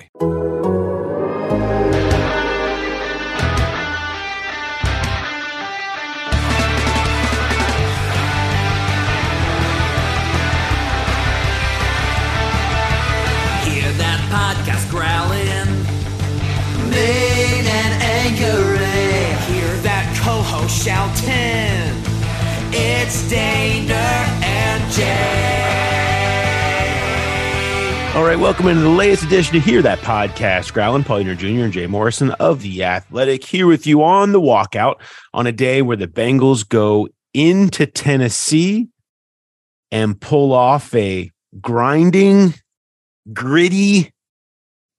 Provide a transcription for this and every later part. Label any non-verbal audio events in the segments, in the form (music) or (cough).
apply. Hear that podcast growling, mean and angry. Hear that co-host shouting, it's Dehner and Jay. All right, welcome into the latest edition to Hear That Podcast. Growlin, Paul Dehner Jr. and Jay Morrison of The Athletic here with you on the walkout on a day where the Bengals go into Tennessee and pull off a grinding, gritty,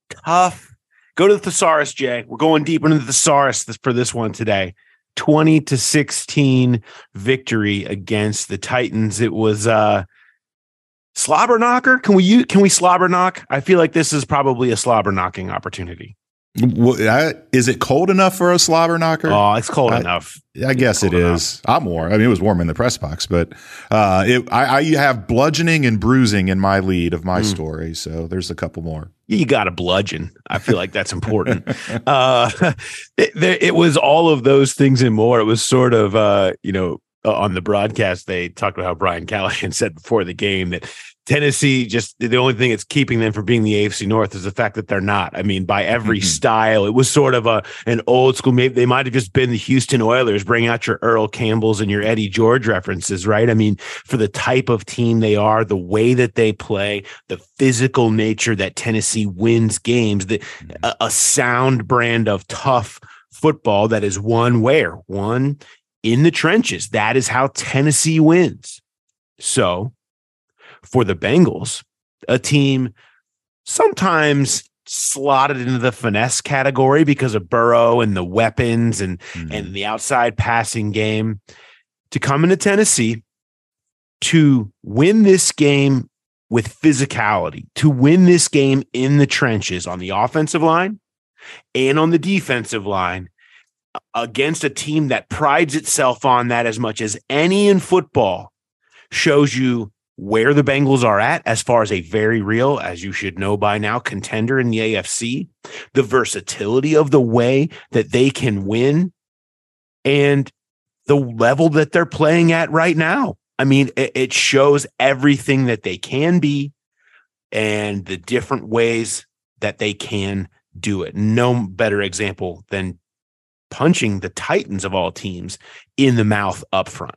tough. Go to the thesaurus, Jay. We're going deep into the thesaurus for this one today. 20 to 16 victory against the Titans. It was uh slobber knocker. Can we use, can we slobber knock? I feel like this is probably a slobber knocking opportunity. Well, I, is it cold enough for a slobber knocker? Oh, it's cold I, enough. I guess it is. I'm warm I mean, it was warm in the press box, but uh, it, I, I have bludgeoning and bruising in my lead of my mm. story. So there's a couple more. You got to bludgeon. I feel like that's important. (laughs) uh, (laughs) it, it, was all of those things and more. It was sort of, uh, you know, on the broadcast, they talked about how Brian Callahan (laughs) said before the game that Tennessee just the only thing that's keeping them from being the AFC North is the fact that they're not. I mean, by every mm-hmm. style, it was sort of a an old school. Maybe they might have just been the Houston Oilers. Bring out your Earl Campbells and your Eddie George references, right? I mean, for the type of team they are, the way that they play, the physical nature that Tennessee wins games, the mm-hmm. a, a sound brand of tough football that is one where one in the trenches. That is how Tennessee wins. So for the Bengals, a team sometimes slotted into the finesse category because of Burrow and the weapons and mm-hmm. and the outside passing game to come into Tennessee to win this game with physicality, to win this game in the trenches on the offensive line and on the defensive line against a team that prides itself on that as much as any in football shows you where the Bengals are at as far as a very real, as you should know by now, contender in the AFC, the versatility of the way that they can win, and the level that they're playing at right now. I mean, it, shows everything that they can be and the different ways that they can do it. No better example than punching the Titans of all teams in the mouth up front.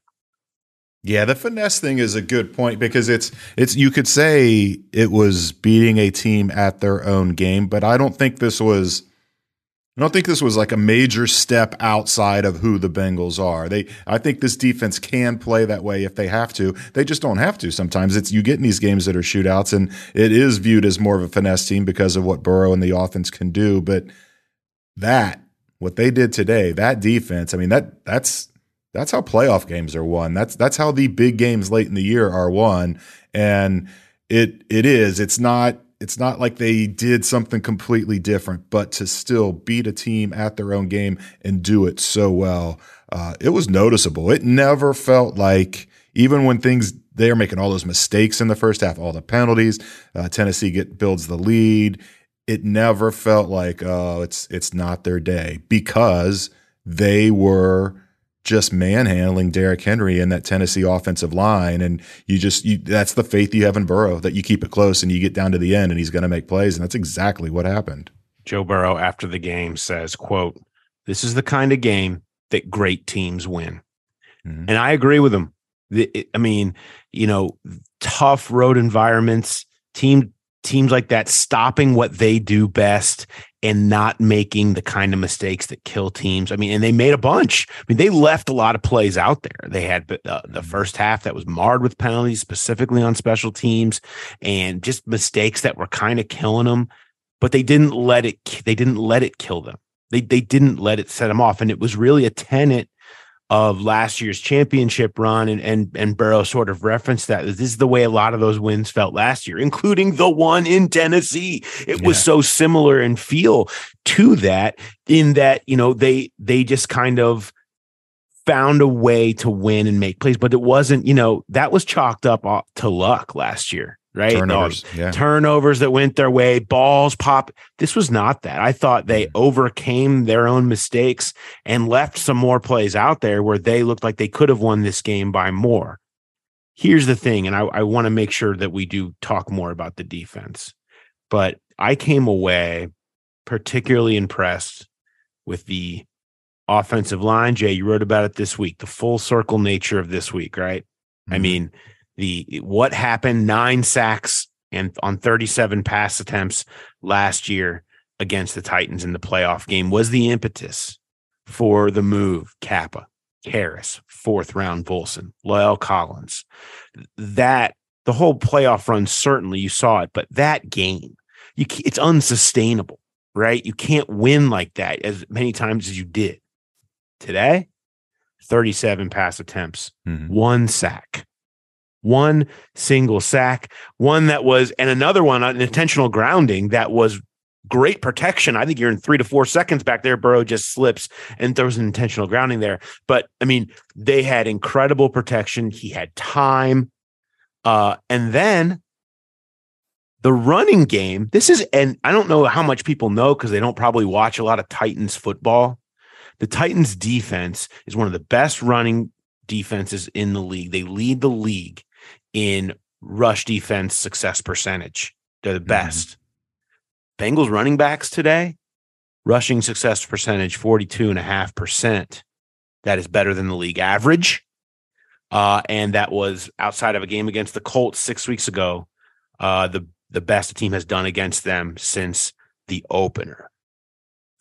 Yeah, the finesse thing is a good point because it's it's you could say it was beating a team at their own game, but I don't think this was I don't think this was like a major step outside of who the Bengals are. They I think this defense can play that way if they have to. They just don't have to. Sometimes it's you get in these games that are shootouts and it is viewed as more of a finesse team because of what Burrow and the offense can do, but that what they did today, that defense, I mean that that's that's how playoff games are won. That's that's how the big games late in the year are won. And it it is. It's not it's not like they did something completely different, but to still beat a team at their own game and do it so well, uh, it was noticeable. It never felt like even when things they are making all those mistakes in the first half, all the penalties, uh, Tennessee get builds the lead. It never felt like oh, it's it's not their day because they were just manhandling Derrick Henry and that Tennessee offensive line. And you just, you, that's the faith you have in Burrow that you keep it close and you get down to the end and he's going to make plays. And that's exactly what happened. Joe Burrow after the game says, quote, this is the kind of game that great teams win. Mm-hmm. And I agree with him. I mean, you know, tough road environments, team teams like that stopping what they do best and not making the kind of mistakes that kill teams. I mean, and they made a bunch. I mean, they left a lot of plays out there. They had uh, the first half that was marred with penalties, specifically on special teams, and just mistakes that were kind of killing them. but they didn't let it they didn't let it kill them. They they didn't let it set them off. And it was really a tenet of last year's championship run and and and Burrow sort of referenced that this is the way a lot of those wins felt last year including the one in Tennessee it yeah. was so similar in feel to that in that you know they they just kind of found a way to win and make plays but it wasn't you know that was chalked up uh, to luck last year right? Turnovers, yeah. turnovers that went their way, balls pop. This was not that. I thought they mm-hmm. overcame their own mistakes and left some more plays out there where they looked like they could have won this game by more. Here's the thing, and I, I want to make sure that we do talk more about the defense, but I came away particularly impressed with the offensive line. Jay, you wrote about it this week, the full circle nature of this week, right? Mm-hmm. I mean, the what happened nine sacks and on 37 pass attempts last year against the Titans in the playoff game was the impetus for the move Cappa, Karras, fourth round Volson, La'el Collins. That the whole playoff run certainly you saw it, but that game, you it's unsustainable, right? You can't win like that as many times as you did today. 37 pass attempts, mm-hmm. one sack one single sack, one that was, and another one, an intentional grounding that was great protection. I think you're in three to four seconds back there. Burrow just slips and throws an intentional grounding there. But I mean, they had incredible protection. He had time. Uh, and then the running game, this is, and I don't know how much people know because they don't probably watch a lot of Titans football. The Titans defense is one of the best running defenses in the league. They lead the league in rush defense success percentage. They're the mm-hmm. best. Mm-hmm. Bengals running backs today, rushing success percentage 42.5%. That is better than the league average. Uh, and that was outside of a game against the Colts six weeks ago, uh, the, the best the team has done against them since the opener.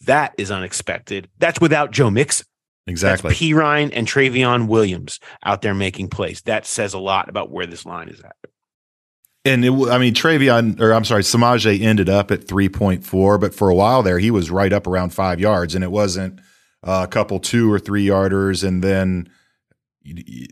That is unexpected. That's without Joe Mixon. Exactly. That's Ryan and Trayveon Williams out there making plays. That says a lot about where this line is at. And it, I mean, Trayveon, or I'm sorry, Samaje ended up at 3.4, but for a while there, he was right up around five yards, and it wasn't a couple two or three yarders, and then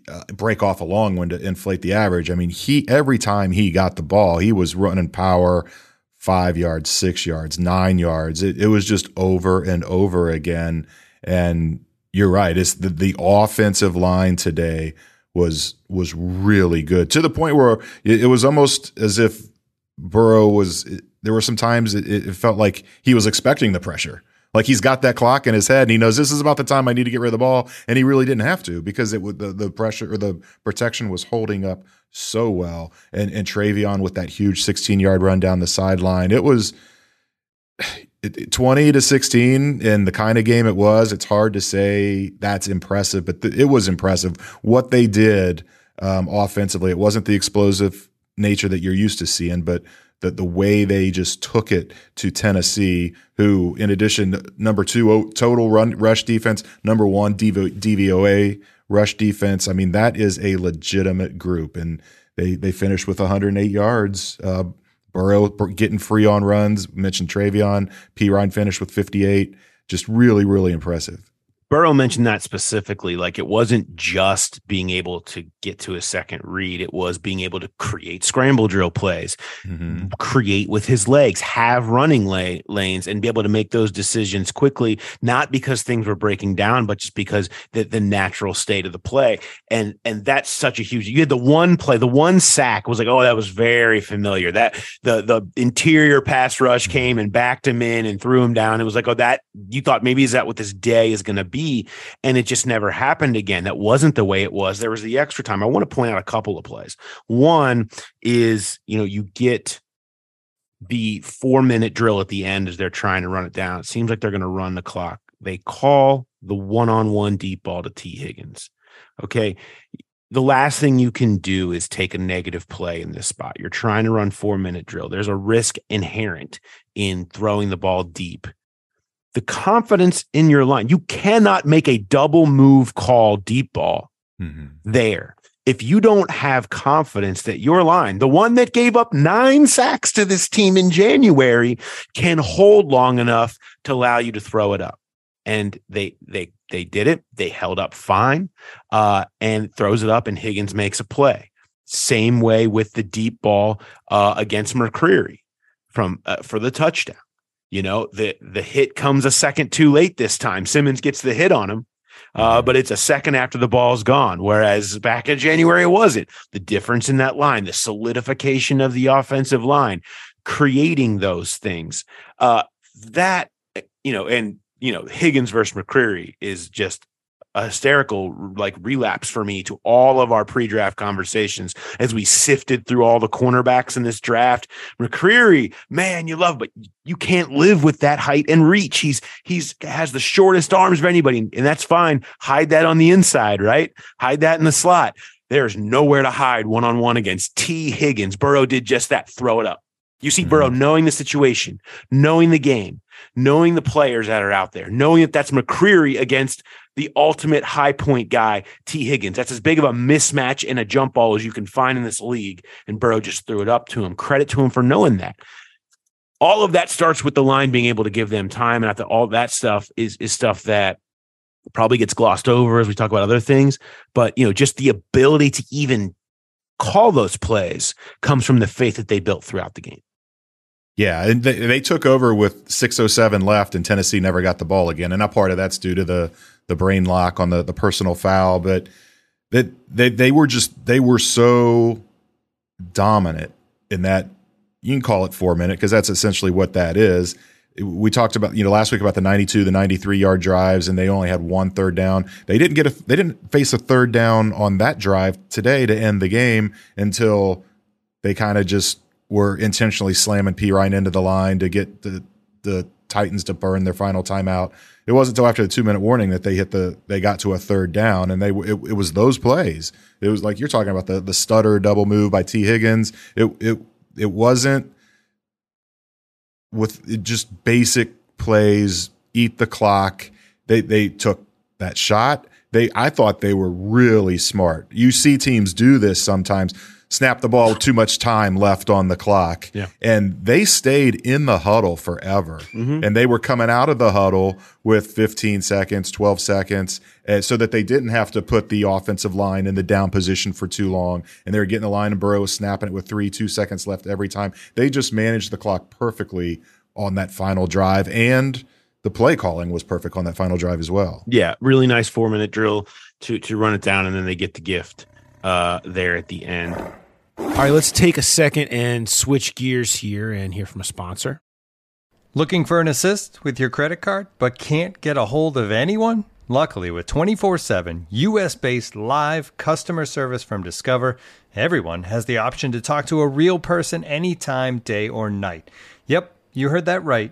uh, break off a long one to inflate the average. I mean, he every time he got the ball, he was running power five yards, six yards, nine yards. It, it was just over and over again, and you're right. It's the, the offensive line today was was really good to the point where it, it was almost as if Burrow was. There were some times it, it, felt like he was expecting the pressure. Like he's got that clock in his head, and he knows this is about the time I need to get rid of the ball, and he really didn't have to because it would the, the pressure or the protection was holding up so well. And and Trayveon with that huge 16 yard run down the sideline, it was 20 to 16 and the kind of game it was, it's hard to say that's impressive, but th- it was impressive what they did um, offensively. It wasn't the explosive nature that you're used to seeing, but the, the way they just took it to Tennessee, who, in addition, number two total run rush defense, number one DVOA rush defense. I mean, that is a legitimate group, and they they finished with 108 yards. Uh, Burrow getting free on runs. Mentioned Trayveon. Perine finished with 58. Just really, really impressive. Burrow mentioned that specifically. Like it wasn't just being able to get to a second read, it was being able to create scramble drill plays, mm-hmm. create with his legs, have running lanes, and be able to make those decisions quickly, not because things were breaking down, but just because the, the natural state of the play. And and that's such a huge you had the one play, the one sack was like, oh, that was very familiar. That the the interior pass rush mm-hmm. came and backed him in and threw him down. It was like, oh, that you thought maybe is that what this day is gonna be? And it just never happened again. That wasn't the way it was. There was the extra time. I want to point out a couple of plays. One is, you know, you get the four minute drill at the end as they're trying to run it down. It seems like they're going to run the clock. They call the one on one deep ball to T. Higgins. Okay. The last thing you can do is take a negative play in this spot. You're trying to run four minute drill. There's a risk inherent in throwing the ball deep the confidence in your line. You cannot make a double move call deep ball mm-hmm. there. if you don't have confidence that your line, the one that gave up nine sacks to this team in January, can hold long enough to allow you to throw it up. And they they they did it. They held up fine, uh, and throws it up, and Higgins makes a play. Same way with the deep ball uh, against McCreary from uh, for the touchdown. You know, the the hit comes a second too late this time. Simmons gets the hit on him, uh, but it's a second after the ball's gone. Whereas back in January, it wasn't. The difference in that line, the solidification of the offensive line, creating those things. Uh, that you know, and you know, Higgins versus McCreary is just a hysterical like relapse for me to all of our pre-draft conversations as we sifted through all the cornerbacks in this draft. McCreary, man, you love, but you can't live with that height and reach. He's he's has the shortest arms of anybody, and that's fine. Hide that on the inside, right? Hide that in the slot. There's nowhere to hide one on one against T. Higgins. Burrow did just that. Throw it up. You see Burrow mm-hmm. knowing the situation, knowing the game, knowing the players that are out there, knowing that that's McCreary against the ultimate high point guy, T. Higgins. That's as big of a mismatch in a jump ball as you can find in this league. And Burrow just threw it up to him. Credit to him for knowing that. All of that starts with the line being able to give them time. And I thought all that stuff is, is stuff that probably gets glossed over as we talk about other things. But, you know, just the ability to even call those plays comes from the faith that they built throughout the game. Yeah, and they, they took over with 607 left, and Tennessee never got the ball again. And a part of that's due to the the brain lock on the the personal foul, but that they they were just they were so dominant in that you can call it four minute because that's essentially what that is. We talked about you know last week about the 92 the 93 yard drives and they only had one third down. They didn't get a they didn't face a third down on that drive today to end the game until they kind of just were intentionally slamming Perine into the line to get the the Titans to burn their final timeout. It wasn't until after the two minute warning that they hit the they got to a third down, and they it, it was those plays. It was like you're talking about the the stutter double move by T Higgins. It it it wasn't with it just basic plays. Eat the clock. They they took that shot. They I thought they were really smart. You see teams do this sometimes snap the ball with too much time left on the clock. Yeah. And they stayed in the huddle forever. Mm-hmm. And they were coming out of the huddle with 15 seconds, 12 seconds, uh, so that they didn't have to put the offensive line in the down position for too long. And they were getting the line and Burrow was snapping it with three, two seconds left every time. They just managed the clock perfectly on that final drive. And the play calling was perfect on that final drive as well. Yeah, really nice four minute drill to to run it down, and then they get the gift uh, there at the end. All right, let's take a second and switch gears here and hear from a sponsor. Looking for an assist with your credit card but can't get a hold of anyone? Luckily, with 24 7 US based live customer service from Discover, everyone has the option to talk to a real person anytime, day or night. Yep, you heard that right.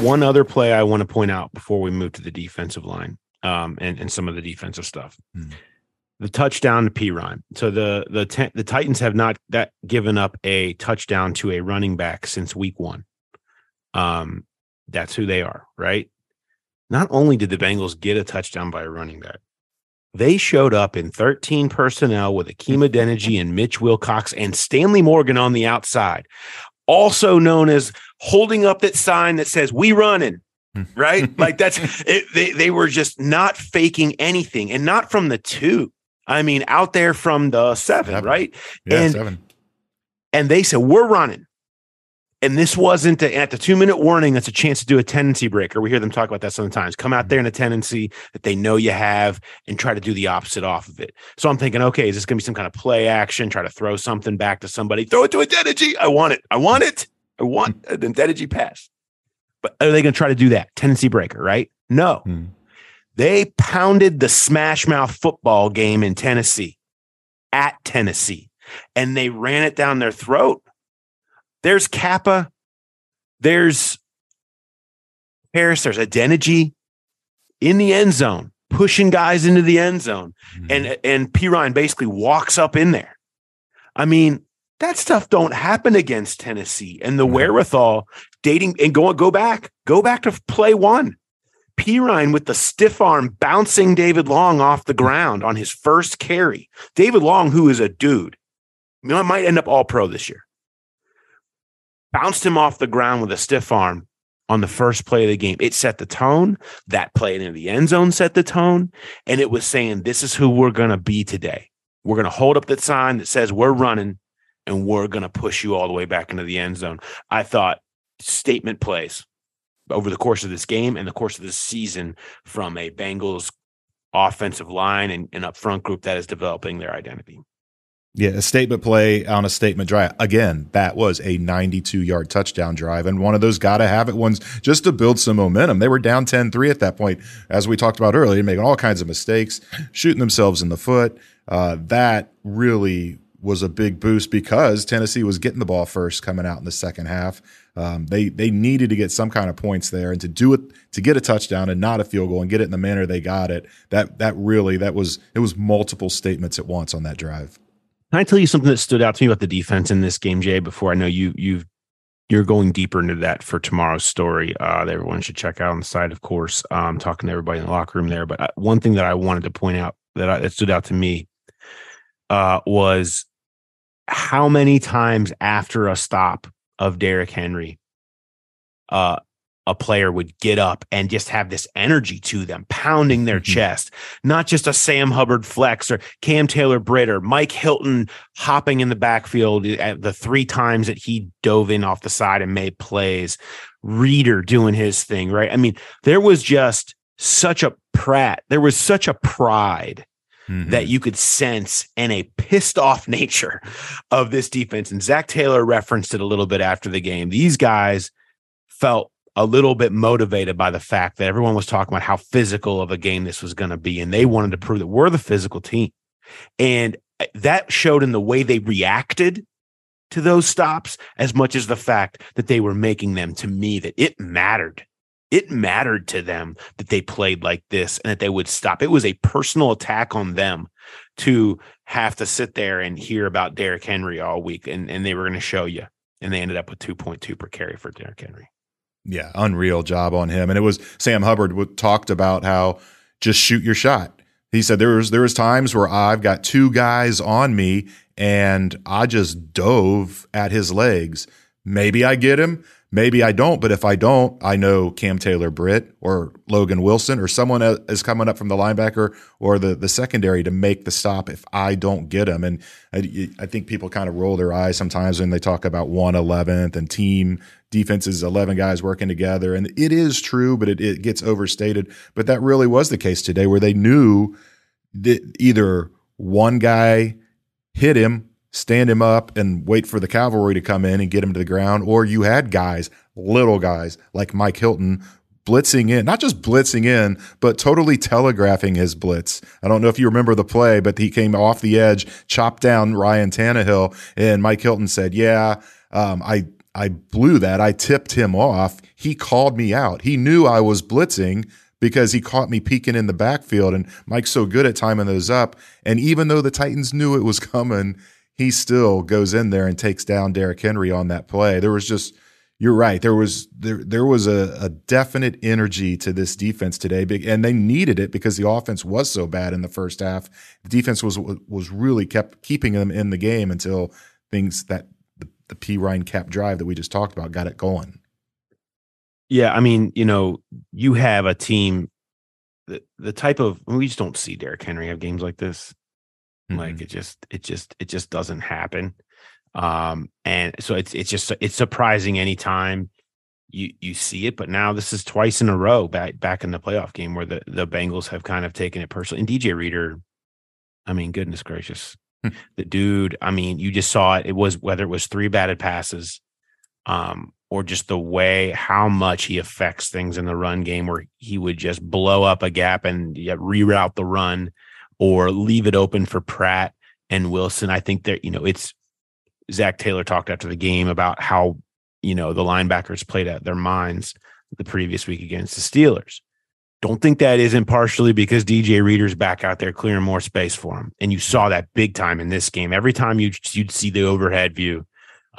One other play I want to point out before we move to the defensive line um, and, and some of the defensive stuff. Hmm. The touchdown to Perine. So the the te- the Titans have not that given up a touchdown to a running back since week one. Um, that's who they are, right? Not only did the Bengals get a touchdown by a running back, they showed up in 13 personnel with Akeem Adeniji and Mitch Wilcox and Stanley Morgan on the outside, also known as holding up that sign that says "We running." Hmm. Right, (laughs) like that's it, they. They were just not faking anything, and not from the two. I mean, out there from the seven, Seven. right? Yeah, and seven. and they said we're running And this wasn't a, at the two minute warning. That's a chance to do a tendency breaker. We hear them talk about that sometimes. Come out there in a tendency that they know you have and try to do the opposite off of it. So I'm thinking, okay, is this going to be some kind of play action? Try to throw something back to somebody. Throw it to a Adeniji. I want it. I want it. I want an Adeniji pass. But are they going to try to do that tendency breaker? Right? No. Hmm. They pounded the smash mouth football game in Tennessee at Tennessee and they ran it down their throat. There's Cappa, there's Karras. there's Adeniji in the end zone, pushing guys into the end zone. Mm-hmm. And and Perine basically walks up in there. I mean, that stuff don't happen against Tennessee. And the mm-hmm. wherewithal dating and go go back, go back to play one. Perine with the stiff arm bouncing David Long off the ground on his first carry. David Long, who is a dude, you know, might end up all pro this year. Bounced him off the ground with a stiff arm on the first play of the game. It set the tone. That play into the end zone set the tone. And it was saying, this is who we're going to be today. We're going to hold up that sign that says we're running and we're going to push you all the way back into the end zone. I thought statement plays over the course of this game and the course of this season from a Bengals offensive line and, and up front group that is developing their identity. Yeah, a statement play on a statement drive. Again, that was a 92 yard touchdown drive and one of those got to have it ones just to build some momentum. They were down 10 3 at that point, as we talked about earlier, making all kinds of mistakes, shooting themselves in the foot. Uh, that really was a big boost because Tennessee was getting the ball first coming out in the second half. Um, they they needed to get some kind of points there, and to do it to get a touchdown and not a field goal and get it in the manner they got it. That that really that was it was multiple statements at once on that drive. Can I tell you something that stood out to me about the defense in this game, Jay? Before I know you you've you're going deeper into that for tomorrow's story uh, that everyone should check out on the site, of course. Um, talking to everybody in the locker room there, but uh, one thing that I wanted to point out that, I, that stood out to me uh, was how many times after a stop of Derrick Henry, uh, a player would get up and just have this energy to them, pounding their mm-hmm. chest, not just a Sam Hubbard flex or Cam Taylor Britt or Mike Hilton hopping in the backfield at the three times that he dove in off the side and made plays, Reader doing his thing, right? I mean, there was just such a Pratt, there was such a pride that mm-hmm. you could sense and a pissed off (laughs) nature of this defense. And Zac Taylor referenced it a little bit after the game. These guys felt a little bit motivated by the fact that everyone was talking about how physical of a game this was going to be. And they wanted to prove that we're the physical team. And uh, that showed in the way they reacted to those stops as much as the fact that they were making them to me that it mattered it mattered to them that they played like this and that they would stop. It was a personal attack on them to have to sit there and hear about Derrick Henry all week, and, and they were going to show you. And they ended up with 2.2 per carry for Derrick Henry. Yeah, unreal job on him. And it was Sam Hubbard w- talked about how just shoot your shot. He said there was there was times where I've got two guys on me and I just dove at his legs. Maybe I get him, maybe I don't. But if I don't, I know Cam Taylor Britt or Logan Wilson or someone is coming up from the linebacker or the the secondary to make the stop if I don't get him. And I, I think people kind of roll their eyes sometimes when they talk about one eleventh and team defenses, 11 guys working together. And it is true, but it, it gets overstated. But that really was the case today where they knew that either one guy hit him, stand him up, and wait for the cavalry to come in and get him to the ground, or you had guys, little guys like Mike Hilton. Blitzing in, not just blitzing in, but totally telegraphing his blitz. I don't know if you remember the play, but he came off the edge, chopped down Ryan Tannehill, and Mike Hilton said, "Yeah, um, I I blew that. I tipped him off. He called me out. He knew I was blitzing because he caught me peeking in the backfield. And Mike's so good at timing those up. And even though the Titans knew it was coming, he still goes in there and takes down Derrick Henry on that play. There was just you're right. There was there there was a, a definite energy to this defense today, and they needed it because the offense was so bad in the first half. The defense was was really kept keeping them in the game until things that the Perine cap drive that we just talked about got it going. Yeah, I mean, you know, you have a team the, the type of we just don't see Derrick Henry have games like this. Mm-hmm. Like it just it just it just doesn't happen. Um, and so it's it's just it's surprising anytime you you see it, but now this is twice in a row back back in the playoff game where the the Bengals have kind of taken it personally. And DJ Reader, I mean, goodness gracious, Hmm. the dude. I mean, you just saw it. It was whether it was three batted passes, um, or just the way how much he affects things in the run game, where he would just blow up a gap and reroute the run, or leave it open for Pratt and Wilson. I think that you know it's Zac Taylor talked after the game about how you know the linebackers played at their minds the previous week against the Steelers. Don't think that isn't partially because DJ Reader's back out there clearing more space for him, and you saw that big time in this game. Every time you you'd see the overhead view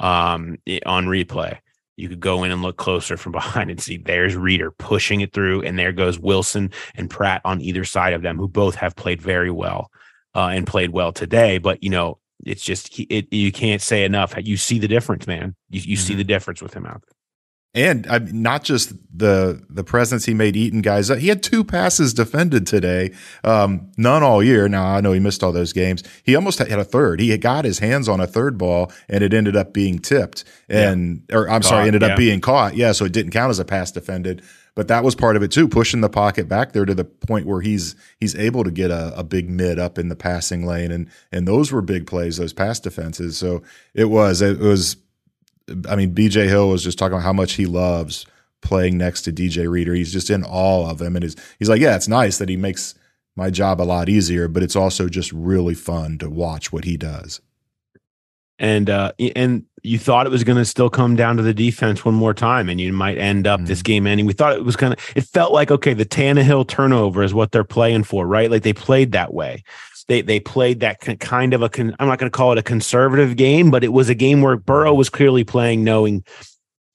um, on replay, you could go in and look closer from (laughs) behind and see there's Reader pushing it through, and there goes Wilson and Pratt on either side of them, who both have played very well uh, and played well today. But you know, it's just it, you can't say enough. You see the difference, man. You, you see the difference with him out there. And I mean, not just the the presence he made eating guys. He had two passes defended today, um, none all year. Now I know he missed all those games. He almost had a third. He had got his hands on a third ball, and it ended up being tipped. And or I'm sorry, Caught, ended up being caught. Yeah, so it didn't count as a pass defended. But that was part of it too, pushing the pocket back there to the point where he's he's able to get a, a big mid up in the passing lane, and and those were big plays, those pass defenses. So it was it was I mean, BJ Hill was just talking about how much he loves playing next to DJ Reader. He's just in awe of him, and he's he's like, yeah, it's nice that he makes my job a lot easier, but it's also just really fun to watch what he does. and uh and you thought it was going to still come down to the defense one more time and you might end up this game ending we thought it was going to it felt like okay the Tannehill turnover is what they're playing for right like they played that way they they played that kind of a con, I'm not going to call it a conservative game but it was a game where Burrow was clearly playing knowing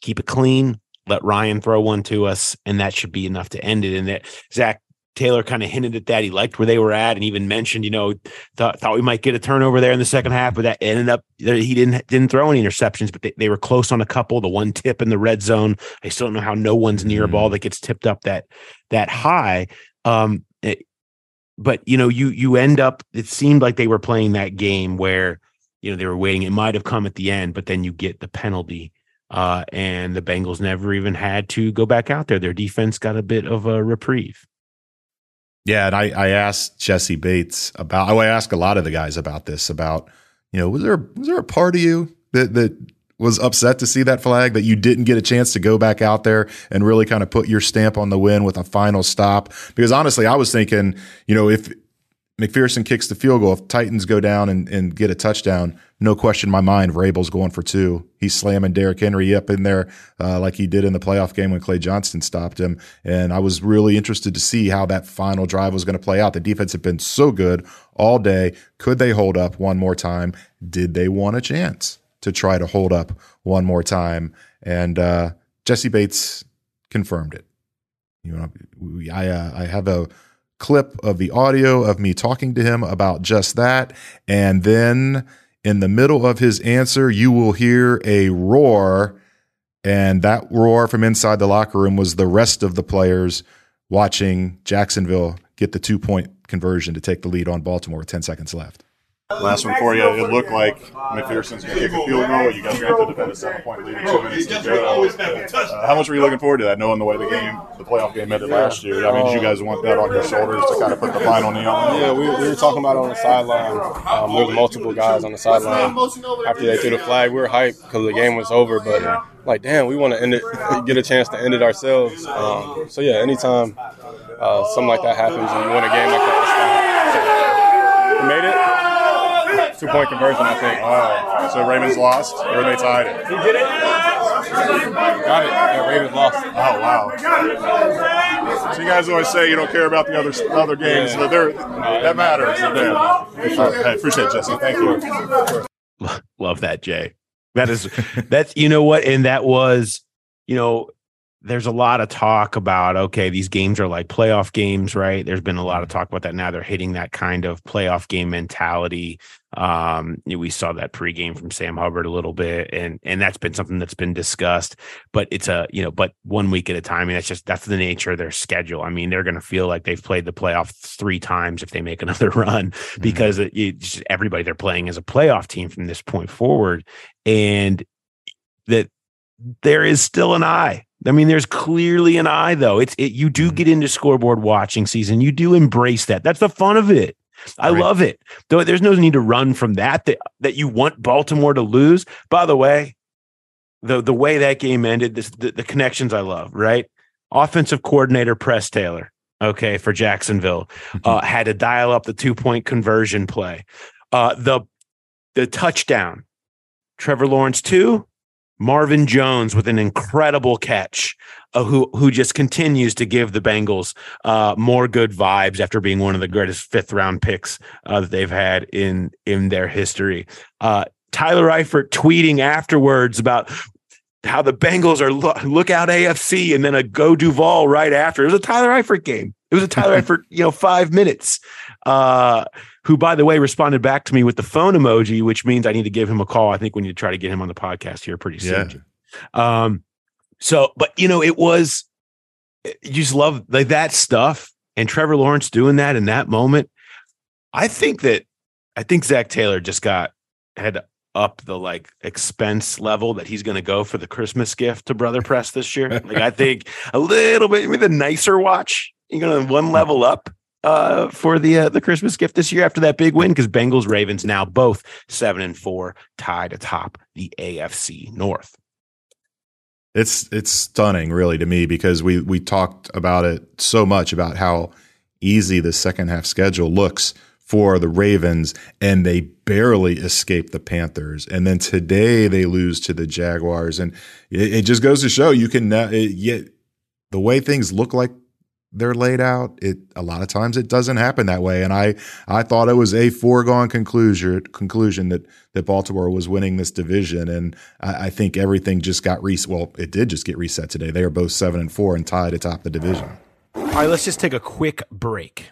keep it clean let Ryan throw one to us and that should be enough to end it and that Zac Taylor kind of hinted at that. He liked where they were at, and even mentioned, you know, thought thought we might get a turnover there in the second half, but that ended up he didn't didn't throw any interceptions, but they, they were close on a couple. The one tip in the red zone, I still don't know how no one's near a ball that gets tipped up that that high. Um, but you know, you you end up. It seemed like they were playing that game where you know they were waiting. It might have come at the end, but then you get the penalty. Uh, and the Bengals never even had to go back out there. Their defense got a bit of a reprieve. Yeah, and I, I asked Jessie Bates about. I ask a lot of the guys about this. About you know, was there was there a part of you that that was upset to see that flag that you didn't get a chance to go back out there and really kind of put your stamp on the win with a final stop? Because honestly, I was thinking, you know, if McPherson kicks the field goal, if Titans go down and, and get a touchdown, no question in my mind, Vrabel's going for two. He's slamming Derrick Henry up in there uh, like he did in the playoff game when Clay Johnston stopped him. And I was really interested to see how that final drive was going to play out. The defense had been so good all day. Could they hold up one more time? Did they want a chance to try to hold up one more time? And uh, Jessie Bates confirmed it. You know, I uh, I have a clip of the audio of me talking to him about just that. And then in the middle of his answer, you will hear a roar. And that roar from inside the locker room was the rest of the players watching Jacksonville get the two point conversion to take the lead on Baltimore with 10 seconds left. Last one for you. It looked like McPherson's going to kick a field goal. You guys are going to have to defend a seven point lead in two minutes to go. Uh, how much were you looking forward to that, knowing the way the game, the playoff game ended last year? I mean, did you guys want that on your shoulders to kind of put the final nail on it? Yeah, we, we were talking about it on the sideline. Um, there was multiple guys on the sideline after they threw the flag. We were hyped because the game was over, but like, damn, we want to end it, (laughs) get a chance to end it ourselves. Um, so yeah, anytime uh, something like that happens and you win a game like that, it's fun. We made it. Two point conversion, I think. Wow. So Ravens lost, or they tied it? He did it. Got it. Yeah, Ravens lost. Oh wow! So you guys always say you don't care about the other other games, Yeah. but they're, that matters. Yeah. Hey, appreciate it, Jessie. Thank you. (laughs) Love that, Jay. That is that's you know what, and that was, you know, there's a lot of talk about okay, these games are like playoff games, right? There's been a lot of talk about that now. They're hitting that kind of playoff game mentality. Um, we saw that pregame from Sam Hubbard a little bit, and and that's been something that's been discussed. But it's a you know, but one week at a time. I mean, that's just that's the nature of their schedule. I mean, they're going to feel like they've played the playoff three times if they make another (laughs) run mm-hmm. because it, it just, everybody they're playing as a playoff team from this point forward, and that there is still an eye I mean, there's clearly an eye though. It's it, you do mm-hmm. get into scoreboard watching season. You do embrace that. That's the fun of it. I right. love it. Though there's no need to run from that, that that you want Baltimore to lose. By the way, the the way that game ended, this the, the connections I love, right? Offensive coordinator Press Taylor, okay, for Jacksonville, mm-hmm. uh, had to dial up the two point conversion play. Uh, the the touchdown, Trevor Lawrence two, Marvin Jones with an incredible catch, uh, who who just continues to give the Bengals uh, more good vibes after being one of the greatest fifth round picks uh, that they've had in in their history. Uh, Tyler Eifert tweeting afterwards about how the Bengals are look, look out AFC and then a go Duval right after. It was a Tyler Eifert game. It was a Tyler (laughs) Eifert, you know, five minutes. Who, by the way, responded back to me with the phone emoji, which means I need to give him a call. I think we need to try to get him on the podcast here pretty soon. Yeah. Um, so, but you know, it was you just love like that stuff, and Trevor Lawrence doing that in that moment. I think that I think Zac Taylor just got had up the like expense level that he's going to go for the Christmas gift to Brother Press this year. like I think (laughs) a little bit, maybe the nicer watch. You're going to one level up uh, for the uh, the Christmas gift this year after that big win because Bengals Ravens now both seven and four tied atop the AFC North. It's it's stunning, really, to me because we we talked about it so much about how easy the second half schedule looks for the Ravens, and they barely escape the Panthers. And then today they lose to the Jaguars, and it, it just goes to show you can it, the way things look like they're laid out. It a lot of times it doesn't happen that way, and I I thought it was a foregone conclusion conclusion that that Baltimore was winning this division, and I, I think everything just got reset. Well, it did just get reset today. They are both seven and four and tied atop the division. All right, let's just take a quick break.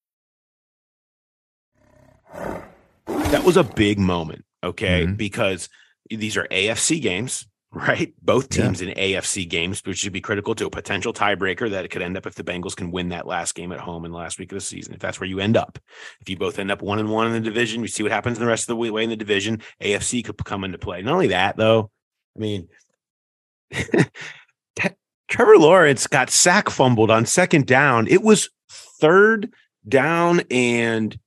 That was a big moment, okay? Mm-hmm. Because these are AFC games, (laughs) right? Both teams yeah. in AFC games, which should be critical to a potential tiebreaker that it could end up if the Bengals can win that last game at home in the last week of the season. If that's where you end up, if you both end up one and one in the division, we see what happens in the rest of the way in the division. AFC could come into play. Not only that, though, I mean, (laughs) Trevor Lawrence got sack fumbled on second down. It was third down and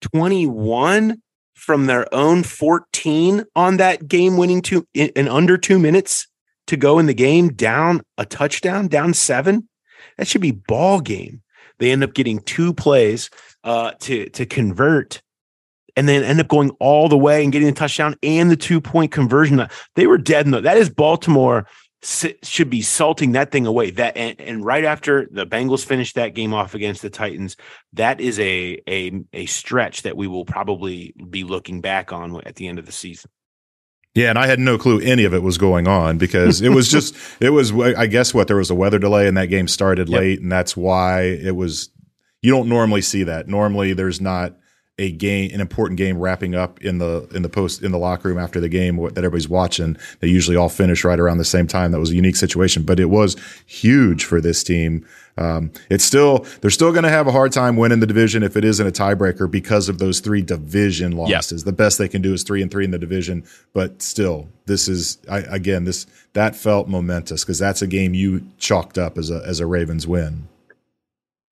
21 from their own 14 on that game winning two in, in under two minutes to go in the game down a touchdown down seven That should be ball game. They end up getting two plays uh, to to convert, and then end up going all the way and getting a touchdown and the two point conversion. They were dead. In the, that is Baltimore should be salting that thing away. That and, and, right after the Bengals finish that game off against the Titans, that is a a a stretch that we will probably be looking back on at the end of the season. Yeah, and I had no clue any of it was going on because it was just (laughs) it was I guess what there was a weather delay and that game started yep. late and that's why it was you don't normally see that. Normally there's not a game, an important game wrapping up in the in the post in the locker room after the game that everybody's watching. They usually all finish right around the same time. That was a unique situation, but it was huge for this team. Um, it's still they're still going to have a hard time winning the division if it isn't a tiebreaker because of those three division losses. The best they can do is three and three in the division, but still, this is I, again this that felt momentous because that's a game you chalked up as a as a Ravens win.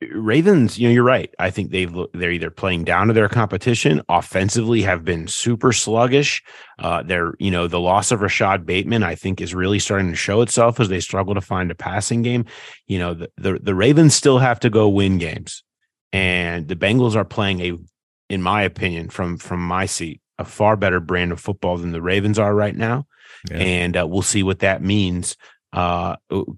Ravens, you know, you're right. I think they've they're either playing down to their competition, offensively have been super sluggish. Uh, they're, you know, the loss of Rashod Bateman, I think, is really starting to show itself as they struggle to find a passing game. You know, the the, the Ravens still have to go win games, and the Bengals are playing a, in my opinion, from from my seat, a far better brand of football than the Ravens are right now. Yeah. And uh, we'll see what that means uh,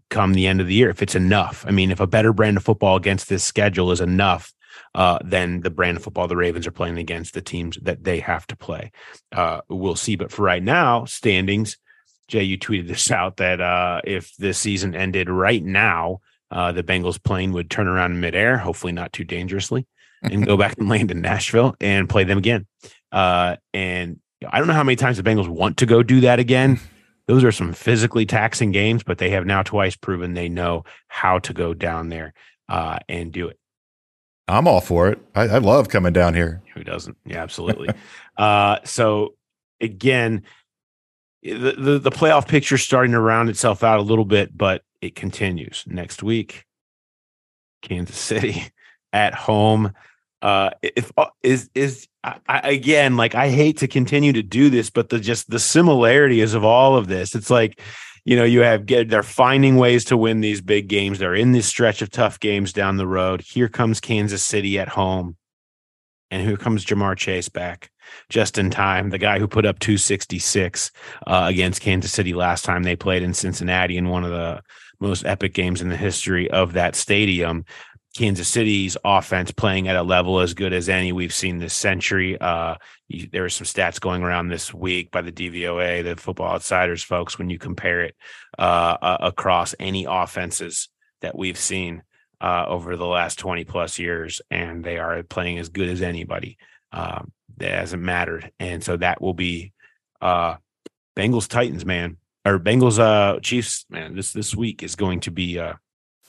come the end of the year if it's enough. I mean, if a better brand of football against this schedule is enough, uh, then the brand of football the Ravens are playing against the teams that they have to play. Uh, we'll see. But for right now, standings. Jay, you tweeted this (laughs) out that uh, if this season ended right now, uh, the Bengals plane would turn around in midair, hopefully not too dangerously, and go back (laughs) and land in Nashville and play them again. Uh, and I don't know how many times the Bengals want to go do that again those are some physically taxing games, but they have now twice proven they know how to go down there uh, and do it. I'm all for it. I, I love coming down here. (laughs) Who doesn't? Yeah, absolutely. uh, so again, the, the the playoff picture starting to round itself out a little bit, but it continues next week. Kansas City (laughs) at home. Uh, if uh, is is I, again, like I hate to continue to do this, but the just the similarities of all of this, it's like, you know, you have get they're finding ways to win these big games. They're in this stretch of tough games down the road. Here comes Kansas City at home, and here comes Ja'Marr Chase back just in time. The guy who put up 266 uh, against Kansas City last time they played in Cincinnati in one of the most epic games in the history of that stadium. Kansas City's offense playing at a level as good as any we've seen this century. Uh, you, there are some stats going around this week by the DVOA, the Football Outsiders folks, when you compare it uh, uh, across any offenses that we've seen uh, over the last 20 plus years, and they are playing as good as anybody. Um, that hasn't mattered. And so that will be uh, Bengals Titans, man, or Bengals uh, Chiefs, man. This this week is going to be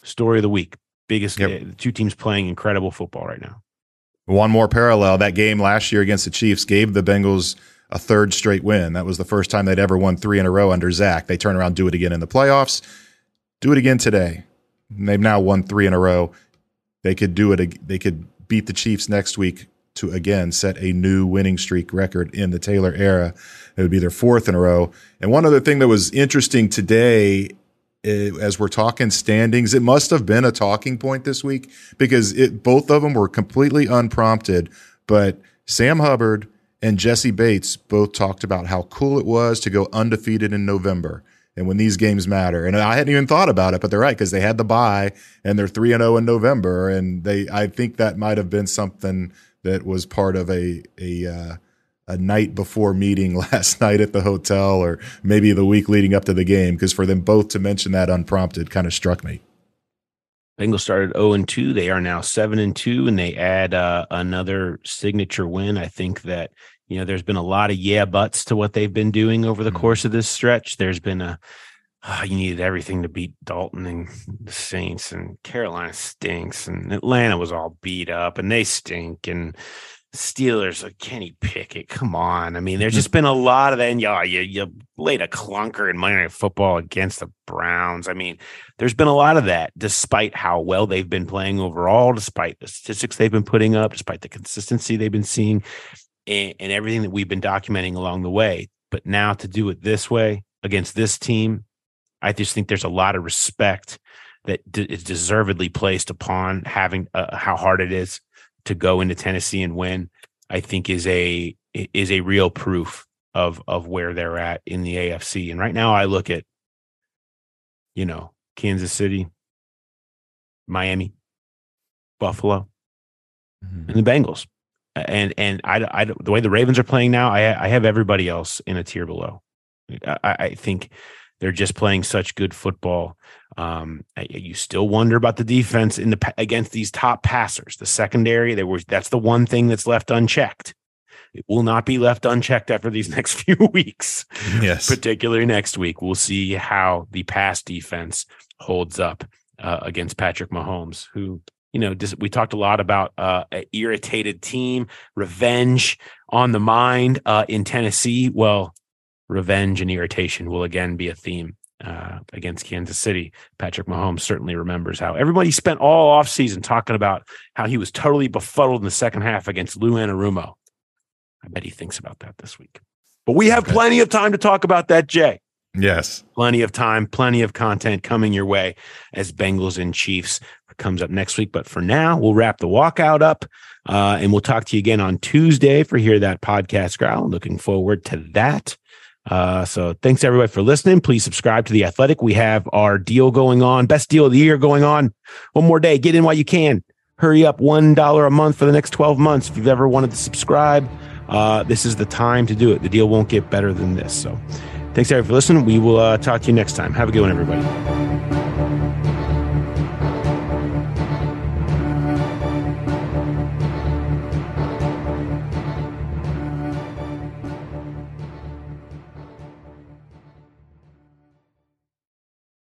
story of the week biggest yep. Eh, two teams playing incredible football right now. One more parallel that game last year against the Chiefs gave the Bengals a third straight win. That was the first time they'd ever won three in a row under Zac. They turn around, do it again in the playoffs, do it again today. And they've now won three in a row. They could do it. They could beat the Chiefs next week to again set a new winning streak record in the Taylor era. It would be their fourth in a row. And one other thing that was interesting today as we're talking standings, it must have been a talking point this week because it both of them were completely unprompted. But Sam Hubbard and Jessie Bates both talked about how cool it was to go undefeated in November and when these games matter. And I hadn't even thought about it, but they're right because they had the bye and they're three and zero oh in November, and they I think that might have been something that was part of a a uh, a night before meeting (laughs) last night at the hotel or maybe the week leading up to the game because for them both to mention that unprompted kind of struck me. Bengals started 0 and 2. They are now 7 and 2 and they add uh, another signature win. I think that you know there's been a lot of yeah buts to what they've been doing over the mm-hmm. course of this stretch. There's been a oh, you needed everything to beat Dalton and the Saints and Carolina stinks and Atlanta was all beat up and they stink and Steelers, like Kenny Pickett. Come on. I mean, there's just been a lot of that. And yeah, you, you laid a clunker in Monday Night Football against the Browns. I mean, there's been a lot of that, despite how well they've been playing overall, despite the statistics they've been putting up, despite the consistency they've been seeing, and, and everything that we've been documenting along the way. But now to do it this way against this team, I just think there's a lot of respect that d- is deservedly placed upon having uh, how hard it is to go into Tennessee and win, I think is a is a real proof of of where they're at in the AFC. And right now, I look at you know Kansas City, Miami, Buffalo, and the mm-hmm. Bengals. And and I, I the way the Ravens are playing now, I I have everybody else in a tier below. I, I think they're just playing such good football. Um, you still wonder about the defense in the against these top passers. The secondary, there was that's the one thing that's left unchecked. It will not be left unchecked after these (laughs) next few weeks. Yes, particularly next week, we'll see how the pass defense holds up uh, against Patrick Mahomes, who you know, we talked a lot about uh, an irritated team, revenge on the mind uh, in Tennessee. Well, revenge and irritation will again be a theme uh, against Kansas City. Patrick Mahomes certainly remembers how everybody spent all offseason talking about how he was totally befuddled in the second half against Lou Anarumo. I bet he thinks about that this week. But we have plenty of time to talk about that, Jay. Yes. Plenty of time, plenty of content coming your way as Bengals and Chiefs comes up next week. But for now, we'll wrap the walkout up uh, and we'll talk to you again on Tuesday for Hear That Podcast Growl. Looking forward to that. Uh, so thanks everybody for listening. Please subscribe to The Athletic. We have our deal going on, best deal of the year going on. One more day. Get in while you can. Hurry up. $1 a month for the next 12 months. If you've ever wanted to subscribe, uh, this is the time to do it. The deal won't get better than this. So thanks everybody for listening. We will uh, talk to you next time. Have a good one, everybody.